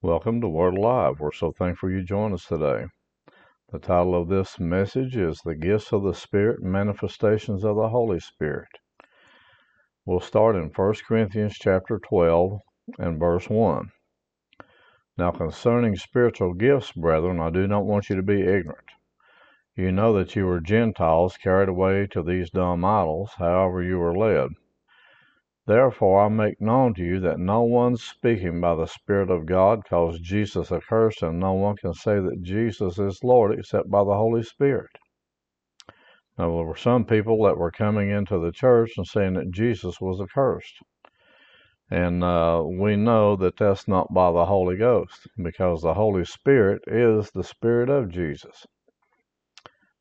Welcome to Word Alive. We're so thankful you joined us today. The title of this message is The Gifts of the Spirit Manifestations of the Holy Spirit. We'll start in 1 Corinthians chapter 12 and verse 1. Now concerning spiritual gifts, brethren, I do not want you to be ignorant. You know that you were Gentiles carried away to these dumb idols, however you were led. Therefore I make known to you that no one speaking by the Spirit of God calls Jesus accursed, and no one can say that Jesus is Lord except by the Holy Spirit. Now, there were some people that were coming into the church and saying that Jesus was accursed. And uh, we know that that's not by the Holy Ghost, because the Holy Spirit is the Spirit of Jesus.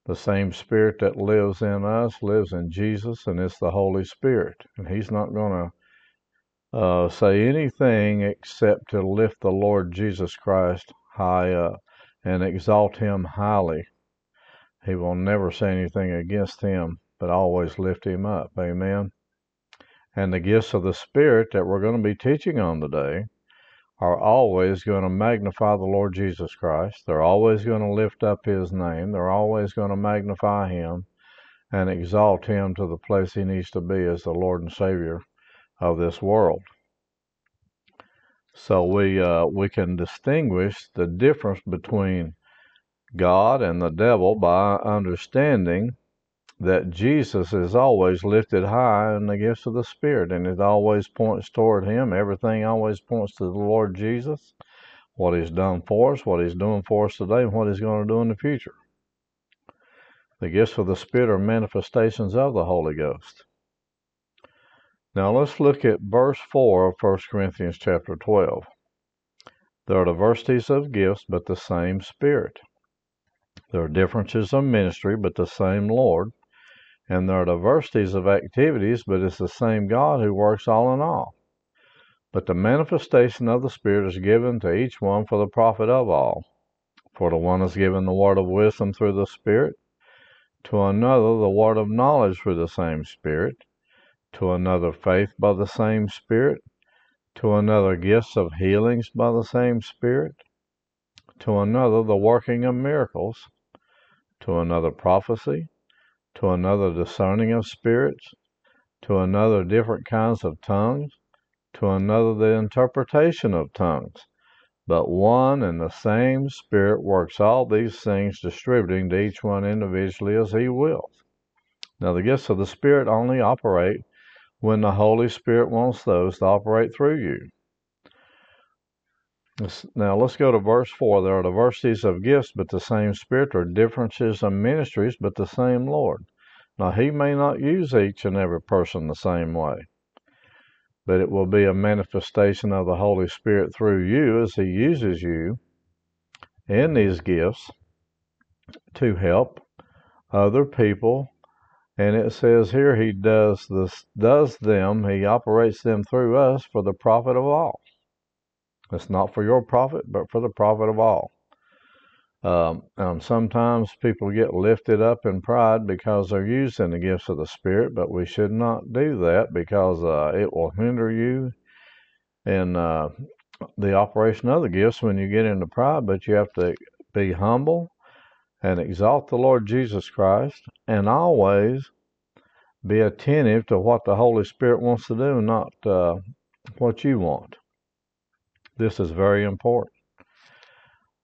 The same Spirit that lives in us lives in Jesus, and it's the Holy Spirit. And He's not going to uh, say anything except to lift the Lord Jesus Christ high up and exalt Him highly. He will never say anything against Him, but always lift Him up. Amen. And the gifts of the Spirit that we're going to be teaching on today are always going to magnify the Lord Jesus Christ. They're always going to lift up his name. They're always going to magnify him and exalt him to the place he needs to be as the Lord and Savior of this world. So we uh, we can distinguish the difference between God and the devil by understanding that Jesus is always lifted high in the gifts of the Spirit, and it always points toward Him. Everything always points to the Lord Jesus, what He's done for us, what He's doing for us today, and what He's going to do in the future. The gifts of the Spirit are manifestations of the Holy Ghost. Now let's look at verse 4 of 1 Corinthians chapter 12. There are diversities of gifts, but the same Spirit. There are differences of ministry, but the same Lord and there are diversities of activities, but it's the same God who works all in all. But the manifestation of the Spirit is given to each one for the profit of all. For the one is given the word of wisdom through the Spirit, to another the word of knowledge through the same Spirit, to another faith by the same Spirit, to another gifts of healings by the same Spirit, to another the working of miracles, to another prophecy to another discerning of spirits, to another different kinds of tongues, to another the interpretation of tongues. But one and the same Spirit works all these things, distributing to each one individually as He wills. Now, the gifts of the Spirit only operate when the Holy Spirit wants those to operate through you. Now let's go to verse 4. There are diversities of gifts, but the same Spirit, or differences of ministries, but the same Lord. Now, He may not use each and every person the same way, but it will be a manifestation of the Holy Spirit through you as He uses you in these gifts to help other people. And it says here He does this, does them, He operates them through us for the profit of all. It's not for your profit, but for the profit of all. Um, sometimes people get lifted up in pride because they're using the gifts of the Spirit, but we should not do that because uh, it will hinder you in uh, the operation of the gifts when you get into pride. But you have to be humble and exalt the Lord Jesus Christ and always be attentive to what the Holy Spirit wants to do, not uh, what you want. This is very important.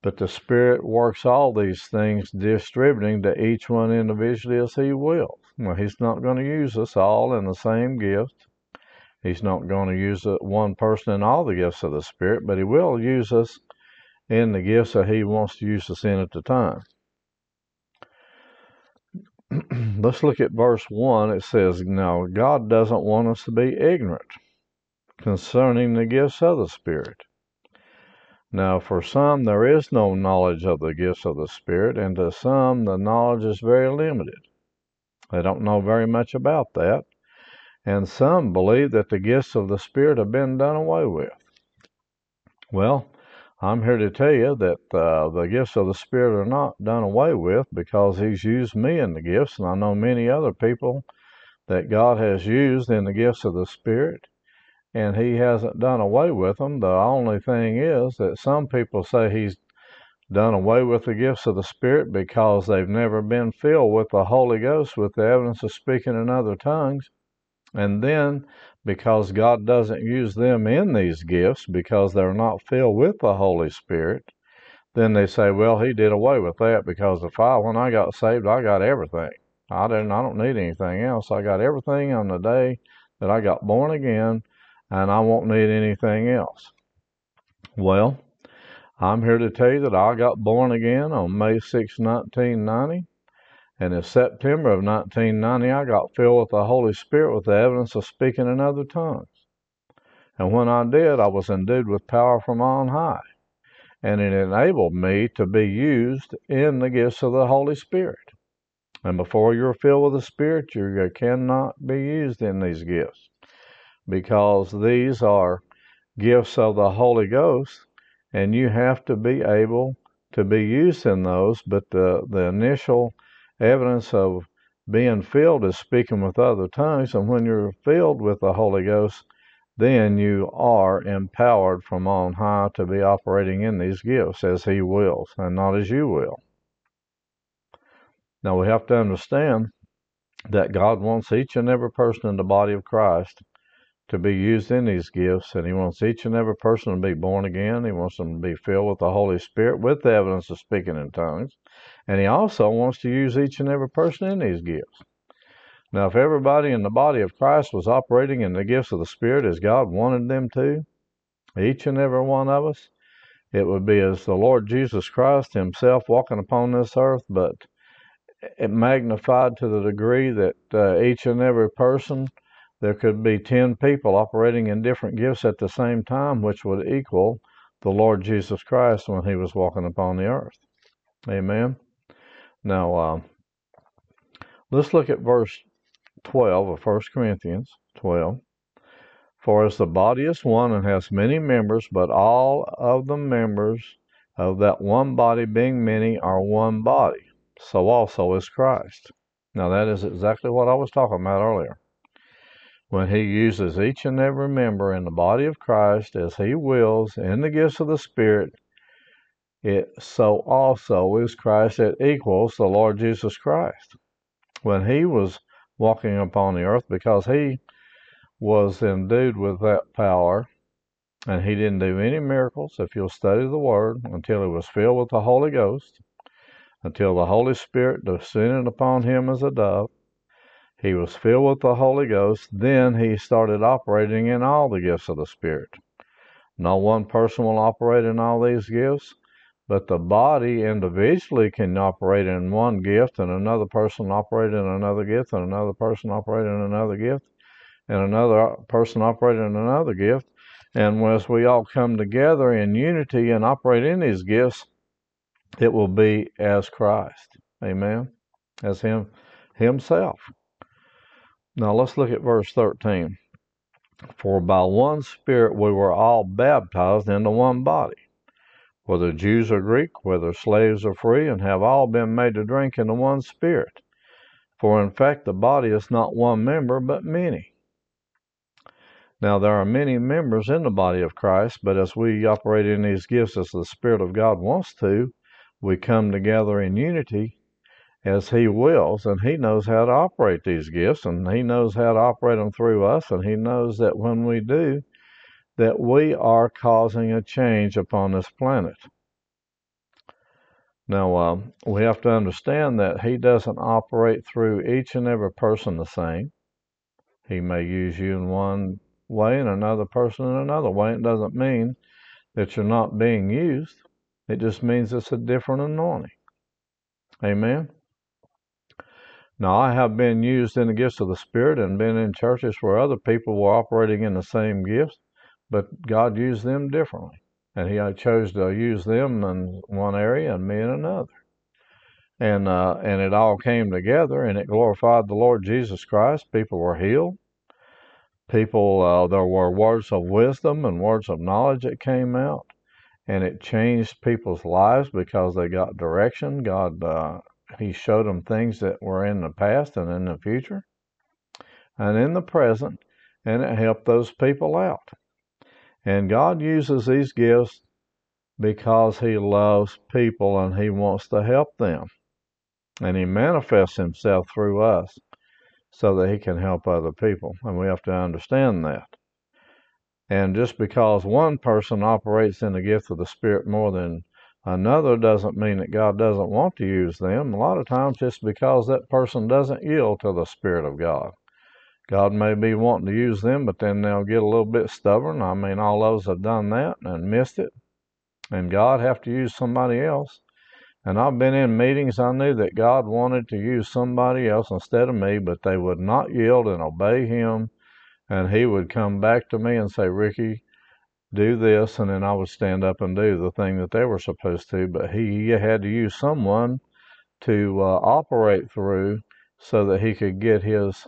But the Spirit works all these things, distributing to each one individually as He wills. Well, He's not going to use us all in the same gift. He's not going to use uh, one person in all the gifts of the Spirit, but He will use us in the gifts that He wants to use us in at the time. Let's look at verse 1. It says, Now, God doesn't want us to be ignorant concerning the gifts of the Spirit. Now, for some, there is no knowledge of the gifts of the Spirit, and to some, the knowledge is very limited. They don't know very much about that. And some believe that the gifts of the Spirit have been done away with. Well, I'm here to tell you that uh, the gifts of the Spirit are not done away with because He's used me in the gifts, and I know many other people that God has used in the gifts of the Spirit. And he hasn't done away with them. The only thing is that some people say he's done away with the gifts of the Spirit because they've never been filled with the Holy Ghost with the evidence of speaking in other tongues. And then because God doesn't use them in these gifts because they're not filled with the Holy Spirit, then they say, well, he did away with that because if I, when I got saved, I got everything. I didn't, I don't need anything else. I got everything on the day that I got born again and I won't need anything else. Well, I'm here to tell you that I got born again on May 6, 1990. And in September of 1990, I got filled with the Holy Spirit with the evidence of speaking in other tongues. And when I did, I was endued with power from on high. And it enabled me to be used in the gifts of the Holy Spirit. And before you're filled with the Spirit, you cannot be used in these gifts because these are gifts of the Holy Ghost, and you have to be able to be used in those. But the, the initial evidence of being filled is speaking with other tongues, and when you're filled with the Holy Ghost, then you are empowered from on high to be operating in these gifts as He wills and not as you will. Now we have to understand that God wants each and every person in the body of Christ to be used in these gifts, and He wants each and every person to be born again. He wants them to be filled with the Holy Spirit with the evidence of speaking in tongues, and He also wants to use each and every person in these gifts. Now, if everybody in the body of Christ was operating in the gifts of the Spirit as God wanted them to, each and every one of us, it would be as the Lord Jesus Christ Himself walking upon this earth, but it magnified to the degree that uh, each and every person there could be 10 people operating in different gifts at the same time, which would equal the Lord Jesus Christ when he was walking upon the earth. Amen. Now, uh, let's look at verse 12 of 1 Corinthians 12. For as the body is one and has many members, but all of the members of that one body being many are one body, so also is Christ. Now, that is exactly what I was talking about earlier when he uses each and every member in the body of Christ as he wills in the gifts of the Spirit, it so also is Christ that equals the Lord Jesus Christ. When he was walking upon the earth, because he was endued with that power, and he didn't do any miracles, if you'll study the Word, until he was filled with the Holy Ghost, until the Holy Spirit descended upon him as a dove, he was filled with the Holy Ghost. Then he started operating in all the gifts of the Spirit. No one person will operate in all these gifts, but the body individually can operate in one gift, and another person operate in another gift, and another person operate in another gift, and another person operate in another gift. And as we all come together in unity and operate in these gifts, it will be as Christ. Amen. As Him Himself. Now let's look at verse 13. For by one Spirit we were all baptized into one body, whether Jews or Greek, whether slaves or free, and have all been made to drink into one Spirit. For in fact the body is not one member, but many. Now there are many members in the body of Christ, but as we operate in these gifts as the Spirit of God wants to, we come together in unity as He wills, and He knows how to operate these gifts, and He knows how to operate them through us, and He knows that when we do, that we are causing a change upon this planet. Now, uh, we have to understand that He doesn't operate through each and every person the same. He may use you in one way and another person in another way. It doesn't mean that you're not being used. It just means it's a different anointing. Amen. Now, I have been used in the gifts of the Spirit and been in churches where other people were operating in the same gifts, but God used them differently. And He chose to use them in one area and me in another. And, uh, and it all came together and it glorified the Lord Jesus Christ. People were healed. People, uh, there were words of wisdom and words of knowledge that came out. And it changed people's lives because they got direction. God uh, he showed them things that were in the past and in the future and in the present. and it helped those people out. And God uses these gifts because He loves people and He wants to help them. And He manifests Himself through us so that He can help other people. And we have to understand that. And just because one person operates in the gift of the Spirit more than another doesn't mean that God doesn't want to use them. A lot of times it's because that person doesn't yield to the Spirit of God. God may be wanting to use them, but then they'll get a little bit stubborn. I mean, all those have done that and missed it. And God have to use somebody else. And I've been in meetings I knew that God wanted to use somebody else instead of me, but they would not yield and obey Him. And He would come back to me and say, Ricky, do this. And then I would stand up and do the thing that they were supposed to. But He had to use someone to uh, operate through so that He could get His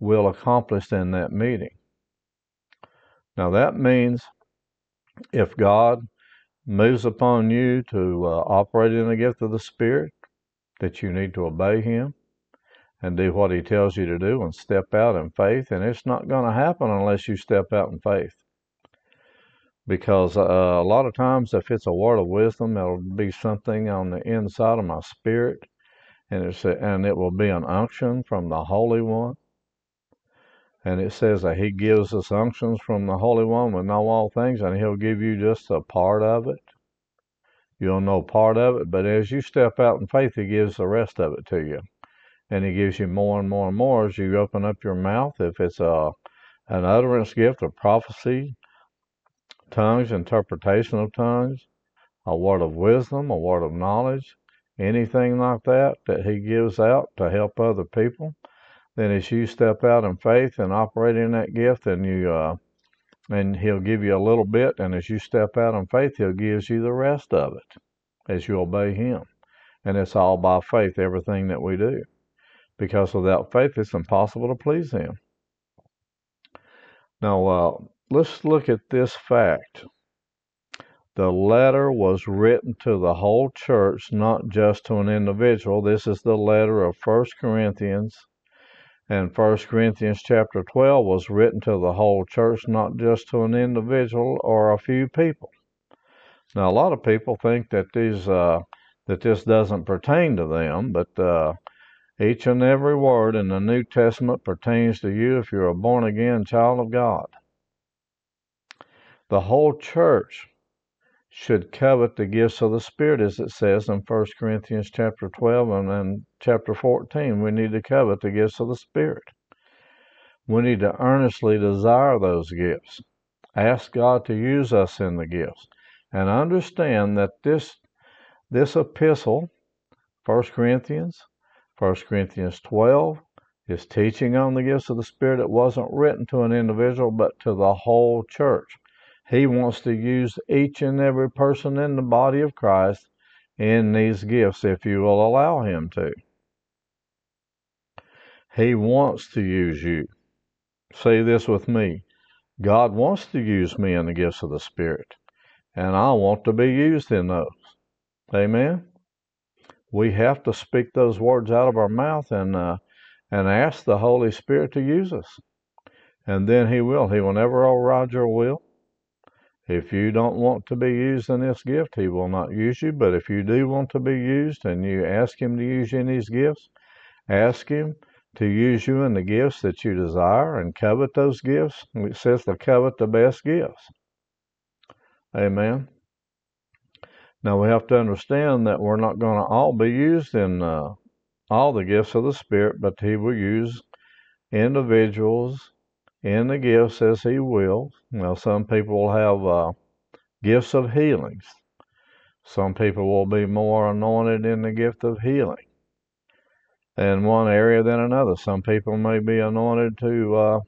will accomplished in that meeting. Now that means if God moves upon you to uh, operate in the gift of the Spirit, that you need to obey Him and do what He tells you to do and step out in faith. And it's not going to happen unless you step out in faith. Because uh, a lot of times, if it's a word of wisdom, it'll be something on the inside of my spirit, and it's a, and it will be an unction from the Holy One. And it says that He gives us unctions from the Holy One with know all things, and He'll give you just a part of it. You'll know part of it, but as you step out in faith, He gives the rest of it to you. And He gives you more and more and more as you open up your mouth. If it's a an utterance gift of prophecy, tongues, interpretation of tongues, a word of wisdom, a word of knowledge, anything like that that He gives out to help other people, then as you step out in faith and operate in that gift, and you uh, and He'll give you a little bit, and as you step out in faith, He'll give you the rest of it as you obey Him, and it's all by faith, everything that we do, because without faith, it's impossible to please Him. Now, uh, let's look at this fact. The letter was written to the whole church, not just to an individual. This is the letter of First Corinthians. And First Corinthians chapter 12 was written to the whole church, not just to an individual or a few people. Now, a lot of people think that these uh, that this doesn't pertain to them, but uh, each and every word in the New Testament pertains to you if you're a born again child of God. The whole church should covet the gifts of the Spirit, as it says in 1 Corinthians chapter 12 and, and chapter 14. We need to covet the gifts of the Spirit. We need to earnestly desire those gifts. Ask God to use us in the gifts. And understand that this this epistle, 1 Corinthians, 1 Corinthians 12, is teaching on the gifts of the Spirit. It wasn't written to an individual, but to the whole church. He wants to use each and every person in the body of Christ in these gifts if you will allow Him to. He wants to use you. Say this with me God wants to use me in the gifts of the Spirit, and I want to be used in those. Amen we have to speak those words out of our mouth and uh, and ask the Holy Spirit to use us. And then He will. He will never override your will. If you don't want to be used in this gift, He will not use you. But if you do want to be used and you ask Him to use you in these gifts, ask Him to use you in the gifts that you desire and covet those gifts. It says to covet the best gifts. Amen. Now we have to understand that we're not going to all be used in uh, all the gifts of the Spirit, but He will use individuals in the gifts as He will. Now, some people will have uh, gifts of healings. Some people will be more anointed in the gift of healing in one area than another. Some people may be anointed to uh,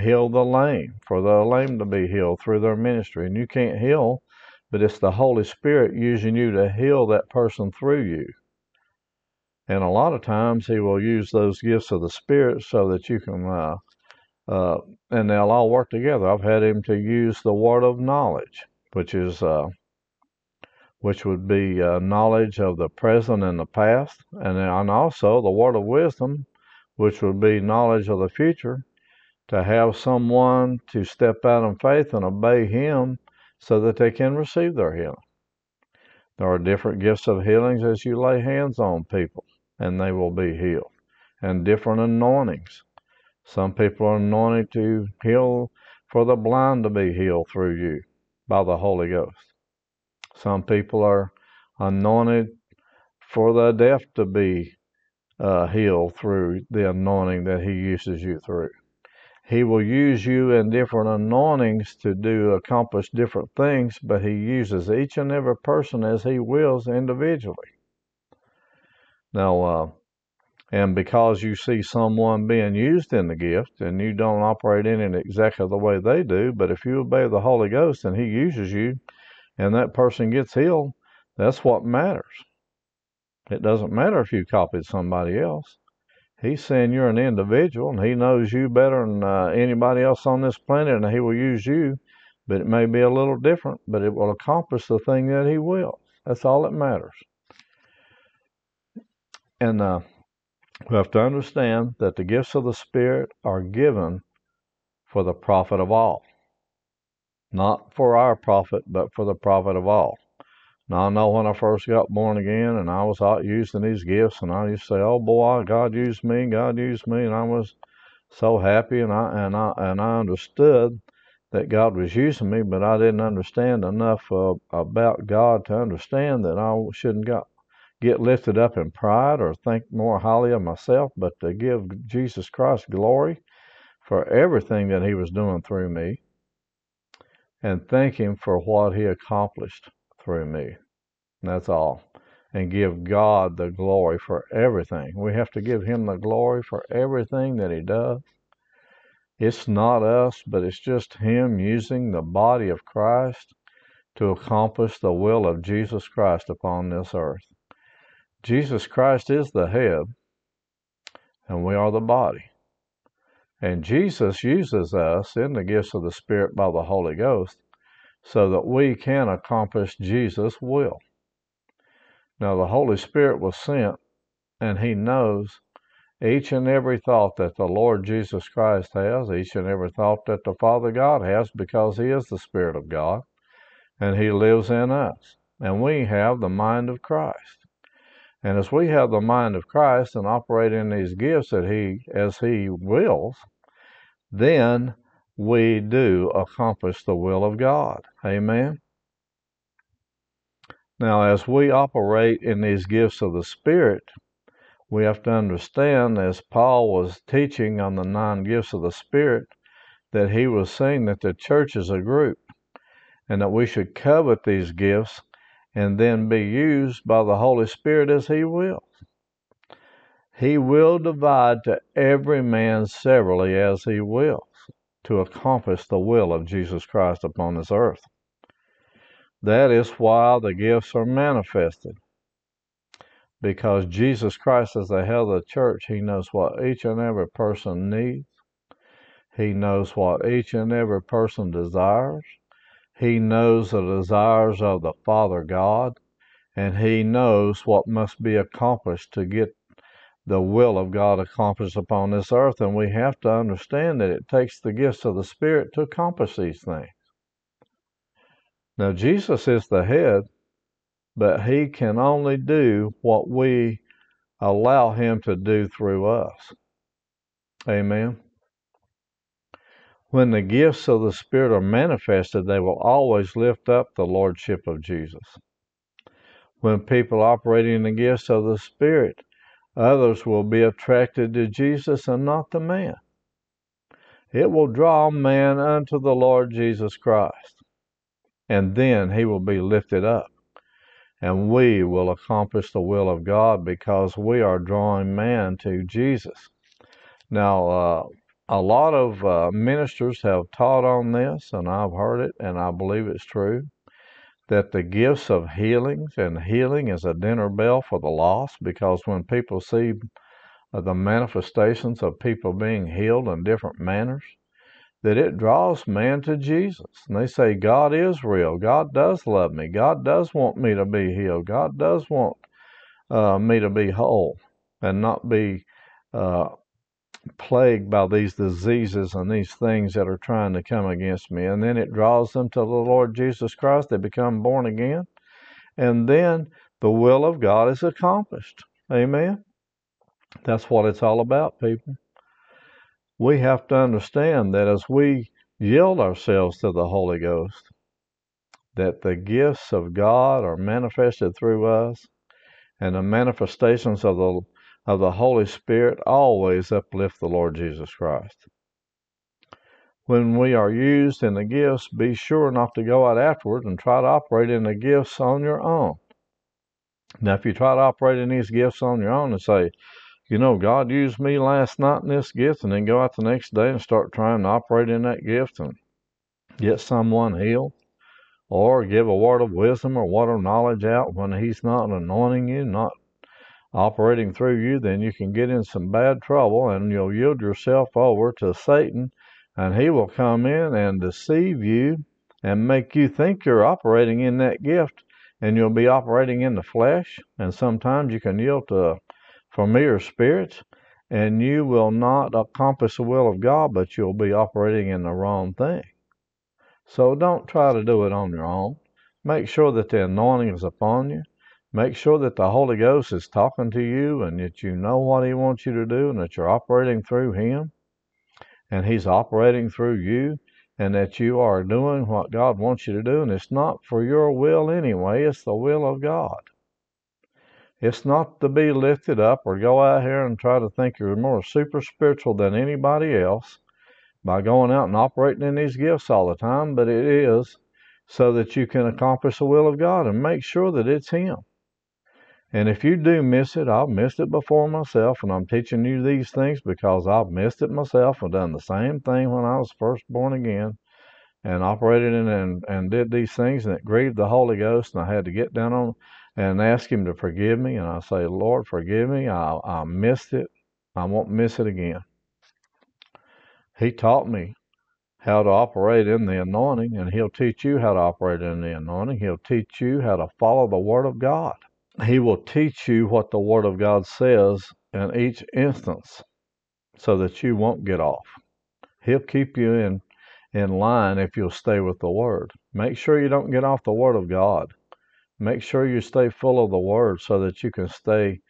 heal the lame, for the lame to be healed through their ministry. And you can't heal but it's the Holy Spirit using you to heal that person through you. And a lot of times He will use those gifts of the Spirit so that you can, uh, uh, and they'll all work together. I've had Him to use the word of knowledge, which is, uh, which would be uh, knowledge of the present and the past, and and also the word of wisdom, which would be knowledge of the future, to have someone to step out in faith and obey Him so that they can receive their healing. There are different gifts of healings as you lay hands on people and they will be healed, and different anointings. Some people are anointed to heal for the blind to be healed through you by the Holy Ghost. Some people are anointed for the deaf to be uh, healed through the anointing that He uses you through. He will use you in different anointings to do accomplish different things, but He uses each and every person as He wills individually. Now, uh, and because you see someone being used in the gift and you don't operate in it exactly the way they do, but if you obey the Holy Ghost and He uses you and that person gets healed, that's what matters. It doesn't matter if you copied somebody else. He's saying you're an individual and He knows you better than uh, anybody else on this planet and He will use you, but it may be a little different, but it will accomplish the thing that He will. That's all that matters. And uh, we have to understand that the gifts of the Spirit are given for the profit of all. Not for our profit, but for the profit of all. Now, I know when I first got born again and I was out using these gifts, and I used to say, Oh boy, God used me, God used me, and I was so happy, and I, and I, and I understood that God was using me, but I didn't understand enough uh, about God to understand that I shouldn't got get lifted up in pride or think more highly of myself, but to give Jesus Christ glory for everything that He was doing through me and thank Him for what He accomplished through me. That's all. And give God the glory for everything. We have to give Him the glory for everything that He does. It's not us, but it's just Him using the body of Christ to accomplish the will of Jesus Christ upon this earth. Jesus Christ is the head, and we are the body. And Jesus uses us in the gifts of the Spirit by the Holy Ghost so that we can accomplish Jesus' will. Now, the Holy Spirit was sent, and He knows each and every thought that the Lord Jesus Christ has, each and every thought that the Father God has, because He is the Spirit of God, and He lives in us. And we have the mind of Christ. And as we have the mind of Christ and operate in these gifts that He as He wills, then we do accomplish the will of God. Amen. Now, as we operate in these gifts of the Spirit, we have to understand, as Paul was teaching on the nine gifts of the Spirit, that he was saying that the church is a group and that we should covet these gifts and then be used by the Holy Spirit as He will. He will divide to every man severally as He wills to accomplish the will of Jesus Christ upon this earth. That is why the gifts are manifested. Because Jesus Christ is the head of the church, He knows what each and every person needs. He knows what each and every person desires. He knows the desires of the Father God, and he knows what must be accomplished to get the will of God accomplished upon this earth. And we have to understand that it takes the gifts of the Spirit to accomplish these things. Now, Jesus is the head, but he can only do what we allow him to do through us. Amen. When the gifts of the Spirit are manifested, they will always lift up the Lordship of Jesus. When people operate in the gifts of the Spirit, others will be attracted to Jesus and not the man. It will draw man unto the Lord Jesus Christ, and then he will be lifted up. And we will accomplish the will of God because we are drawing man to Jesus. Now, uh, a lot of uh, ministers have taught on this, and I've heard it, and I believe it's true, that the gifts of healings and healing is a dinner bell for the lost because when people see the manifestations of people being healed in different manners, that it draws man to Jesus. And they say, God is real. God does love me. God does want me to be healed. God does want uh, me to be whole and not be uh, plagued by these diseases and these things that are trying to come against me. And then it draws them to the Lord Jesus Christ. They become born again. And then the will of God is accomplished. Amen. That's what it's all about, people. We have to understand that as we yield ourselves to the Holy Ghost, that the gifts of God are manifested through us, and the manifestations of the of the Holy Spirit always uplift the Lord Jesus Christ. When we are used in the gifts, be sure not to go out afterward and try to operate in the gifts on your own. Now, if you try to operate in these gifts on your own and say, you know, God used me last night in this gift, and then go out the next day and start trying to operate in that gift and get someone healed, or give a word of wisdom or word of knowledge out when He's not anointing you, not operating through you, then you can get in some bad trouble and you'll yield yourself over to Satan and he will come in and deceive you and make you think you're operating in that gift and you'll be operating in the flesh and sometimes you can yield to familiar spirits and you will not accomplish the will of God but you'll be operating in the wrong thing. So don't try to do it on your own. Make sure that the anointing is upon you. Make sure that the Holy Ghost is talking to you and that you know what He wants you to do and that you're operating through Him and He's operating through you and that you are doing what God wants you to do. And it's not for your will anyway, it's the will of God. It's not to be lifted up or go out here and try to think you're more super spiritual than anybody else by going out and operating in these gifts all the time, but it is so that you can accomplish the will of God and make sure that it's Him. And if you do miss it, I've missed it before myself, and I'm teaching you these things because I've missed it myself and done the same thing when I was first born again and operated in and, and did these things, and it grieved the Holy Ghost, and I had to get down on and ask Him to forgive me. And I say, Lord, forgive me. I, I missed it. I won't miss it again. He taught me how to operate in the anointing, and He'll teach you how to operate in the anointing. He'll teach you how to follow the Word of God. He will teach you what the Word of God says in each instance so that you won't get off. He'll keep you in, in line if you'll stay with the Word. Make sure you don't get off the Word of God. Make sure you stay full of the Word so that you can stay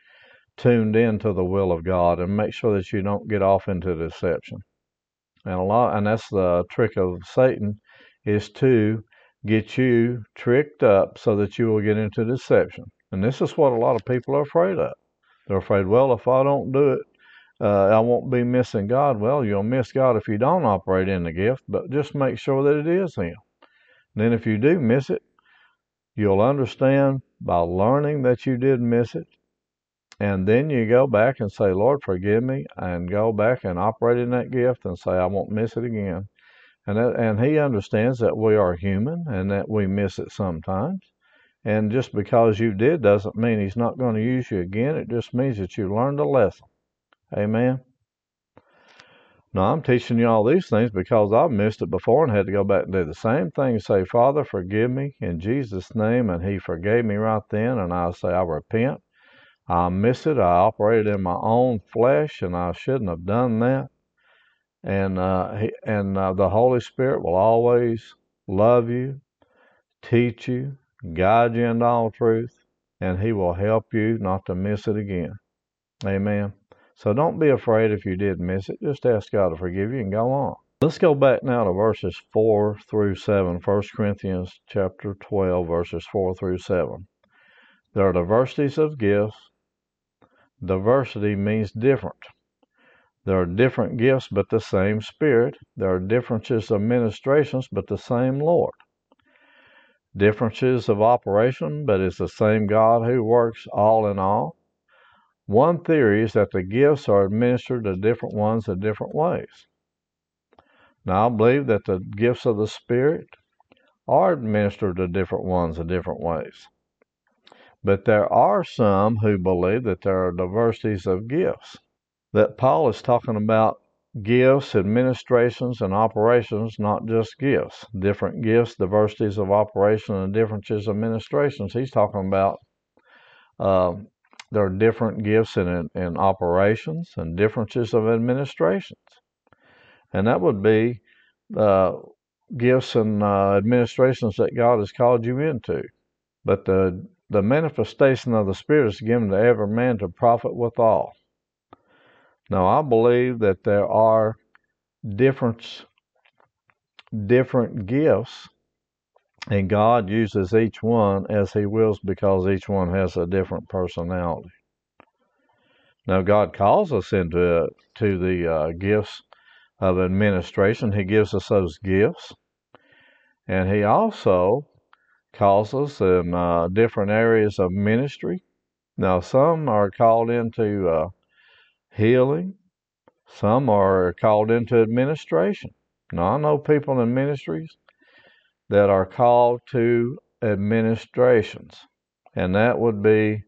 tuned in to the will of God and make sure that you don't get off into deception. And a lot and that's the trick of Satan is to get you tricked up so that you will get into deception. And this is what a lot of people are afraid of. They're afraid, well, if I don't do it, uh, I won't be missing God. Well, you'll miss God if you don't operate in the gift, but just make sure that it is Him. And then if you do miss it, you'll understand by learning that you did miss it. And then you go back and say, Lord, forgive me, and go back and operate in that gift and say, I won't miss it again. And, that, and He understands that we are human and that we miss it sometimes. And just because you did doesn't mean he's not going to use you again. It just means that you learned a lesson. Amen. Now, I'm teaching you all these things because I've missed it before and had to go back and do the same thing. Say, Father, forgive me in Jesus' name. And He forgave me right then. And I say, I repent. I missed it. I operated in my own flesh and I shouldn't have done that. And, uh, he, and uh, the Holy Spirit will always love you, teach you, guide you into all truth, and He will help you not to miss it again. Amen. So don't be afraid if you did miss it. Just ask God to forgive you and go on. Let's go back now to verses 4 through 7, 1 Corinthians chapter 12, verses 4 through 7. There are diversities of gifts. Diversity means different. There are different gifts, but the same Spirit. There are differences of ministrations, but the same Lord differences of operation, but it's the same God who works all in all. One theory is that the gifts are administered to different ones in different ways. Now, I believe that the gifts of the Spirit are administered to different ones in different ways. But there are some who believe that there are diversities of gifts. That Paul is talking about gifts, administrations, and operations, not just gifts. Different gifts, diversities of operation, and differences of administrations. He's talking about uh, there are different gifts in, in operations and differences of administrations. And that would be uh, gifts and uh, administrations that God has called you into. But the the manifestation of the Spirit is given to every man to profit withal. Now, I believe that there are different different gifts, and God uses each one as He wills because each one has a different personality. Now, God calls us into to the uh, gifts of administration. He gives us those gifts, and He also calls us in uh, different areas of ministry. Now, some are called into uh, healing, some are called into administration. Now, I know people in ministries that are called to administrations, and that would be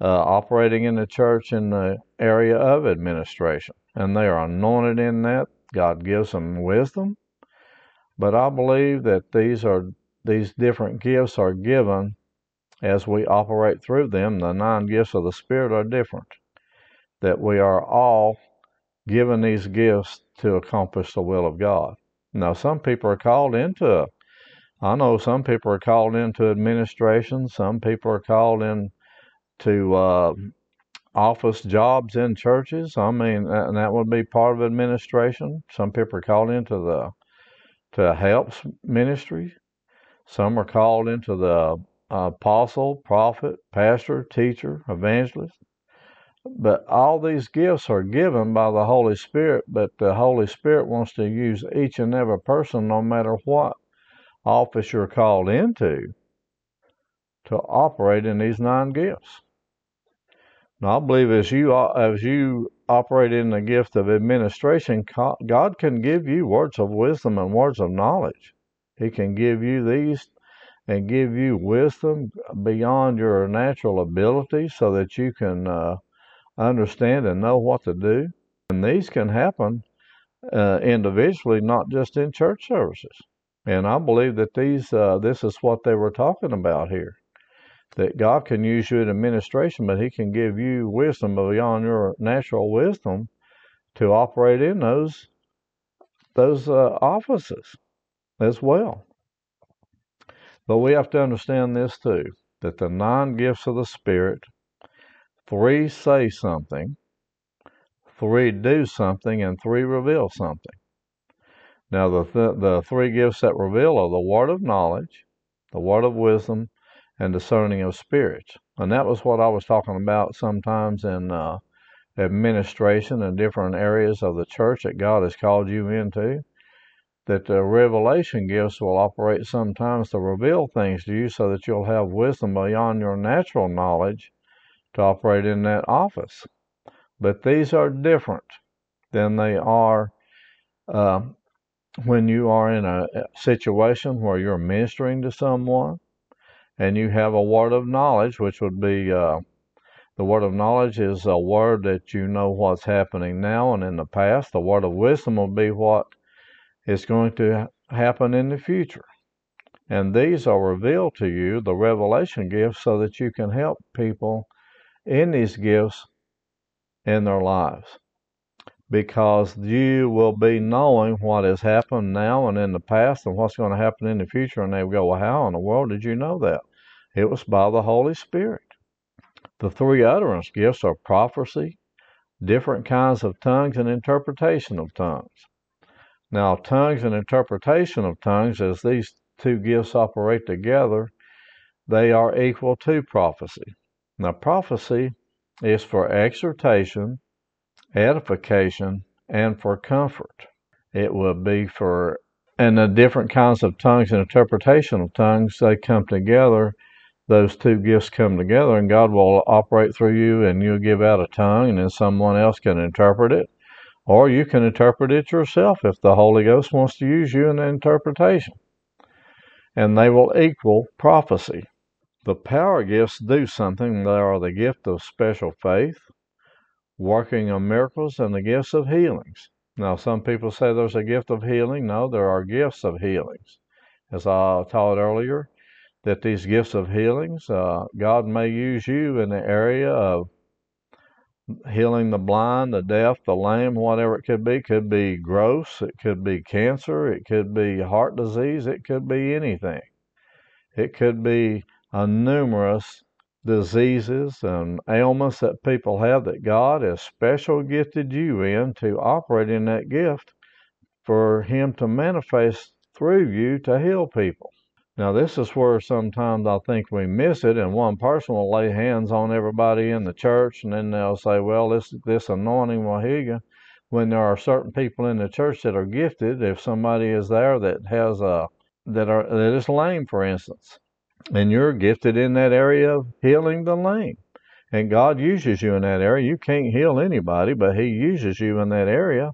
uh, operating in the church in the area of administration. And they are anointed in that. God gives them wisdom. But I believe that these are these different gifts are given as we operate through them. The nine gifts of the Spirit are different. That we are all given these gifts to accomplish the will of God. Now, some people are called into, I know some people are called into administration, some people are called into uh, office jobs in churches. I mean, and that would be part of administration. Some people are called into the to helps ministry. Some are called into the apostle, prophet, pastor, teacher, evangelist. But all these gifts are given by the Holy Spirit, but the Holy Spirit wants to use each and every person, no matter what office you're called into, to operate in these nine gifts. Now, I believe as you as you operate in the gift of administration, God can give you words of wisdom and words of knowledge. He can give you these and give you wisdom beyond your natural ability so that you can uh, understand and know what to do. And these can happen uh, individually, not just in church services. And I believe that these, uh, this is what they were talking about here. That God can use you in administration, but He can give you wisdom beyond your natural wisdom to operate in those those uh, offices as well. But we have to understand this too that the nine gifts of the Spirit, three say something, three do something, and three reveal something. Now, the, th- the three gifts that reveal are the word of knowledge, the word of wisdom, and discerning of spirits. And that was what I was talking about sometimes in uh, administration and different areas of the church that God has called you into that the revelation gifts will operate sometimes to reveal things to you so that you'll have wisdom beyond your natural knowledge to operate in that office. But these are different than they are uh, when you are in a situation where you're ministering to someone and you have a word of knowledge, which would be uh, the word of knowledge is a word that you know what's happening now and in the past. The word of wisdom will be what is going to happen in the future. And these are revealed to you, the revelation gifts, so that you can help people in these gifts in their lives. Because you will be knowing what has happened now and in the past and what's going to happen in the future. And they go, Well, how in the world did you know that? It was by the Holy Spirit. The three utterance gifts are prophecy, different kinds of tongues, and interpretation of tongues. Now, tongues and interpretation of tongues, as these two gifts operate together, they are equal to prophecy. Now, prophecy is for exhortation, edification, and for comfort. It will be for, and the different kinds of tongues and interpretation of tongues, they come together. Those two gifts come together, and God will operate through you, and you'll give out a tongue, and then someone else can interpret it or you can interpret it yourself if the Holy Ghost wants to use you in the interpretation. And they will equal prophecy. The power gifts do something. They are the gift of special faith, working of miracles, and the gifts of healings. Now, some people say there's a gift of healing. No, there are gifts of healings. As I taught earlier, that these gifts of healings, uh, God may use you in the area of healing the blind, the deaf, the lame, whatever it could be. Could be gross, it could be cancer, it could be heart disease, it could be anything. It could be a numerous diseases and ailments that people have that God has special gifted you in to operate in that gift for Him to manifest through you to heal people. Now, this is where sometimes I think we miss it, and one person will lay hands on everybody in the church, and then they'll say, Well, this, this anointing will heal you. When there are certain people in the church that are gifted, if somebody is there that has a that are that is lame, for instance, and you're gifted in that area of healing the lame, and God uses you in that area, you can't heal anybody, but He uses you in that area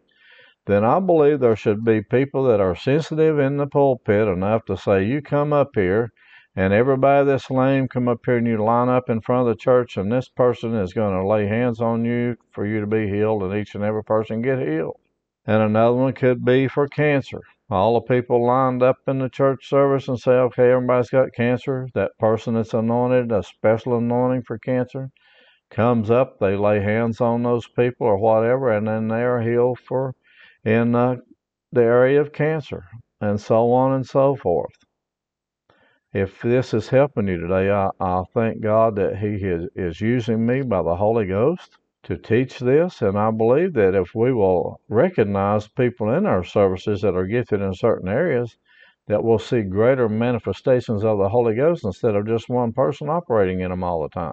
then I believe there should be people that are sensitive in the pulpit enough to say, You come up here, and everybody that's lame come up here and you line up in front of the church, and this person is going to lay hands on you for you to be healed, and each and every person get healed. And another one could be for cancer. All the people lined up in the church service and say, Okay, everybody's got cancer. That person that's anointed, a special anointing for cancer, comes up, they lay hands on those people or whatever, and then they are healed for in uh, the area of cancer, and so on and so forth. If this is helping you today, I, I thank God that He is, is using me by the Holy Ghost to teach this, and I believe that if we will recognize people in our services that are gifted in certain areas, that we'll see greater manifestations of the Holy Ghost instead of just one person operating in them all the time.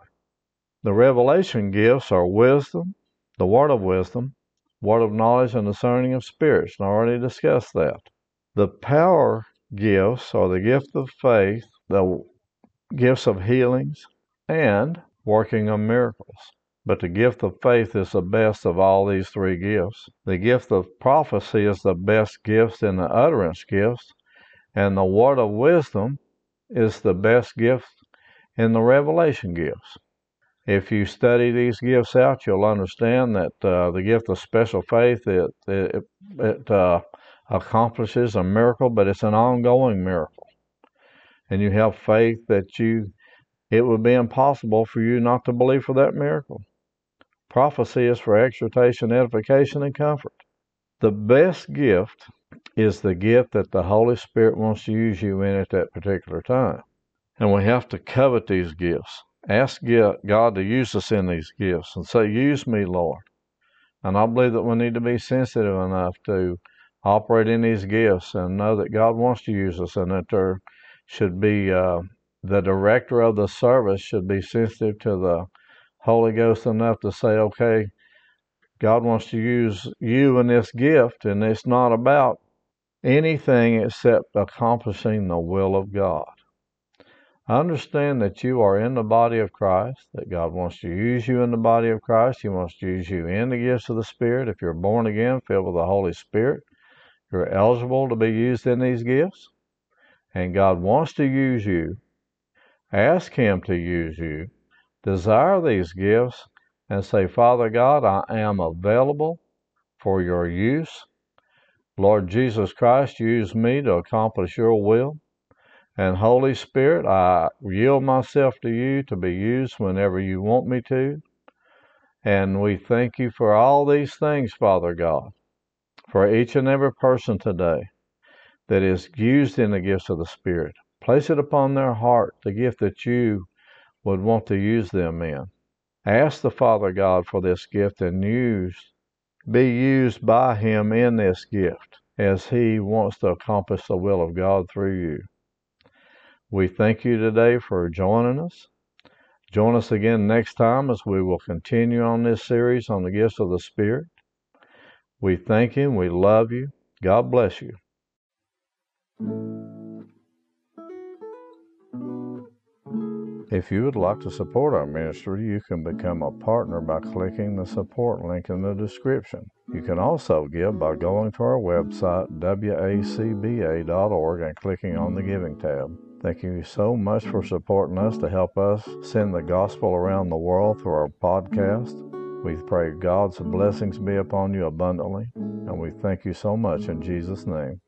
The revelation gifts are wisdom, the word of wisdom, word of knowledge and discerning of spirits. And I already discussed that. The power gifts are the gift of faith, the gifts of healings, and working of miracles. But the gift of faith is the best of all these three gifts. The gift of prophecy is the best gift in the utterance gifts, and the word of wisdom is the best gift in the revelation gifts. If you study these gifts out, you'll understand that uh, the gift of special faith it it, it uh, accomplishes a miracle, but it's an ongoing miracle, and you have faith that you it would be impossible for you not to believe for that miracle. Prophecy is for exhortation, edification, and comfort. The best gift is the gift that the Holy Spirit wants to use you in at that particular time. And we have to covet these gifts ask God to use us in these gifts and say, Use me, Lord. And I believe that we need to be sensitive enough to operate in these gifts and know that God wants to use us and that there should be uh, the director of the service should be sensitive to the Holy Ghost enough to say, okay, God wants to use you in this gift, and it's not about anything except accomplishing the will of God. Understand that you are in the body of Christ, that God wants to use you in the body of Christ. He wants to use you in the gifts of the Spirit. If you're born again, filled with the Holy Spirit, you're eligible to be used in these gifts. And God wants to use you. Ask Him to use you. Desire these gifts and say, Father God, I am available for your use. Lord Jesus Christ, use me to accomplish your will. And Holy Spirit, I yield myself to you to be used whenever you want me to. And we thank you for all these things, Father God, for each and every person today that is used in the gifts of the Spirit. Place it upon their heart, the gift that you would want to use them in. Ask the Father God for this gift and use, be used by Him in this gift as He wants to accomplish the will of God through you. We thank you today for joining us. Join us again next time as we will continue on this series on the gifts of the Spirit. We thank you. We love you. God bless you. If you would like to support our ministry, you can become a partner by clicking the support link in the description. You can also give by going to our website, wacba.org, and clicking on the Giving tab. Thank you so much for supporting us to help us send the gospel around the world through our podcast. We pray God's blessings be upon you abundantly, and we thank you so much in Jesus' name.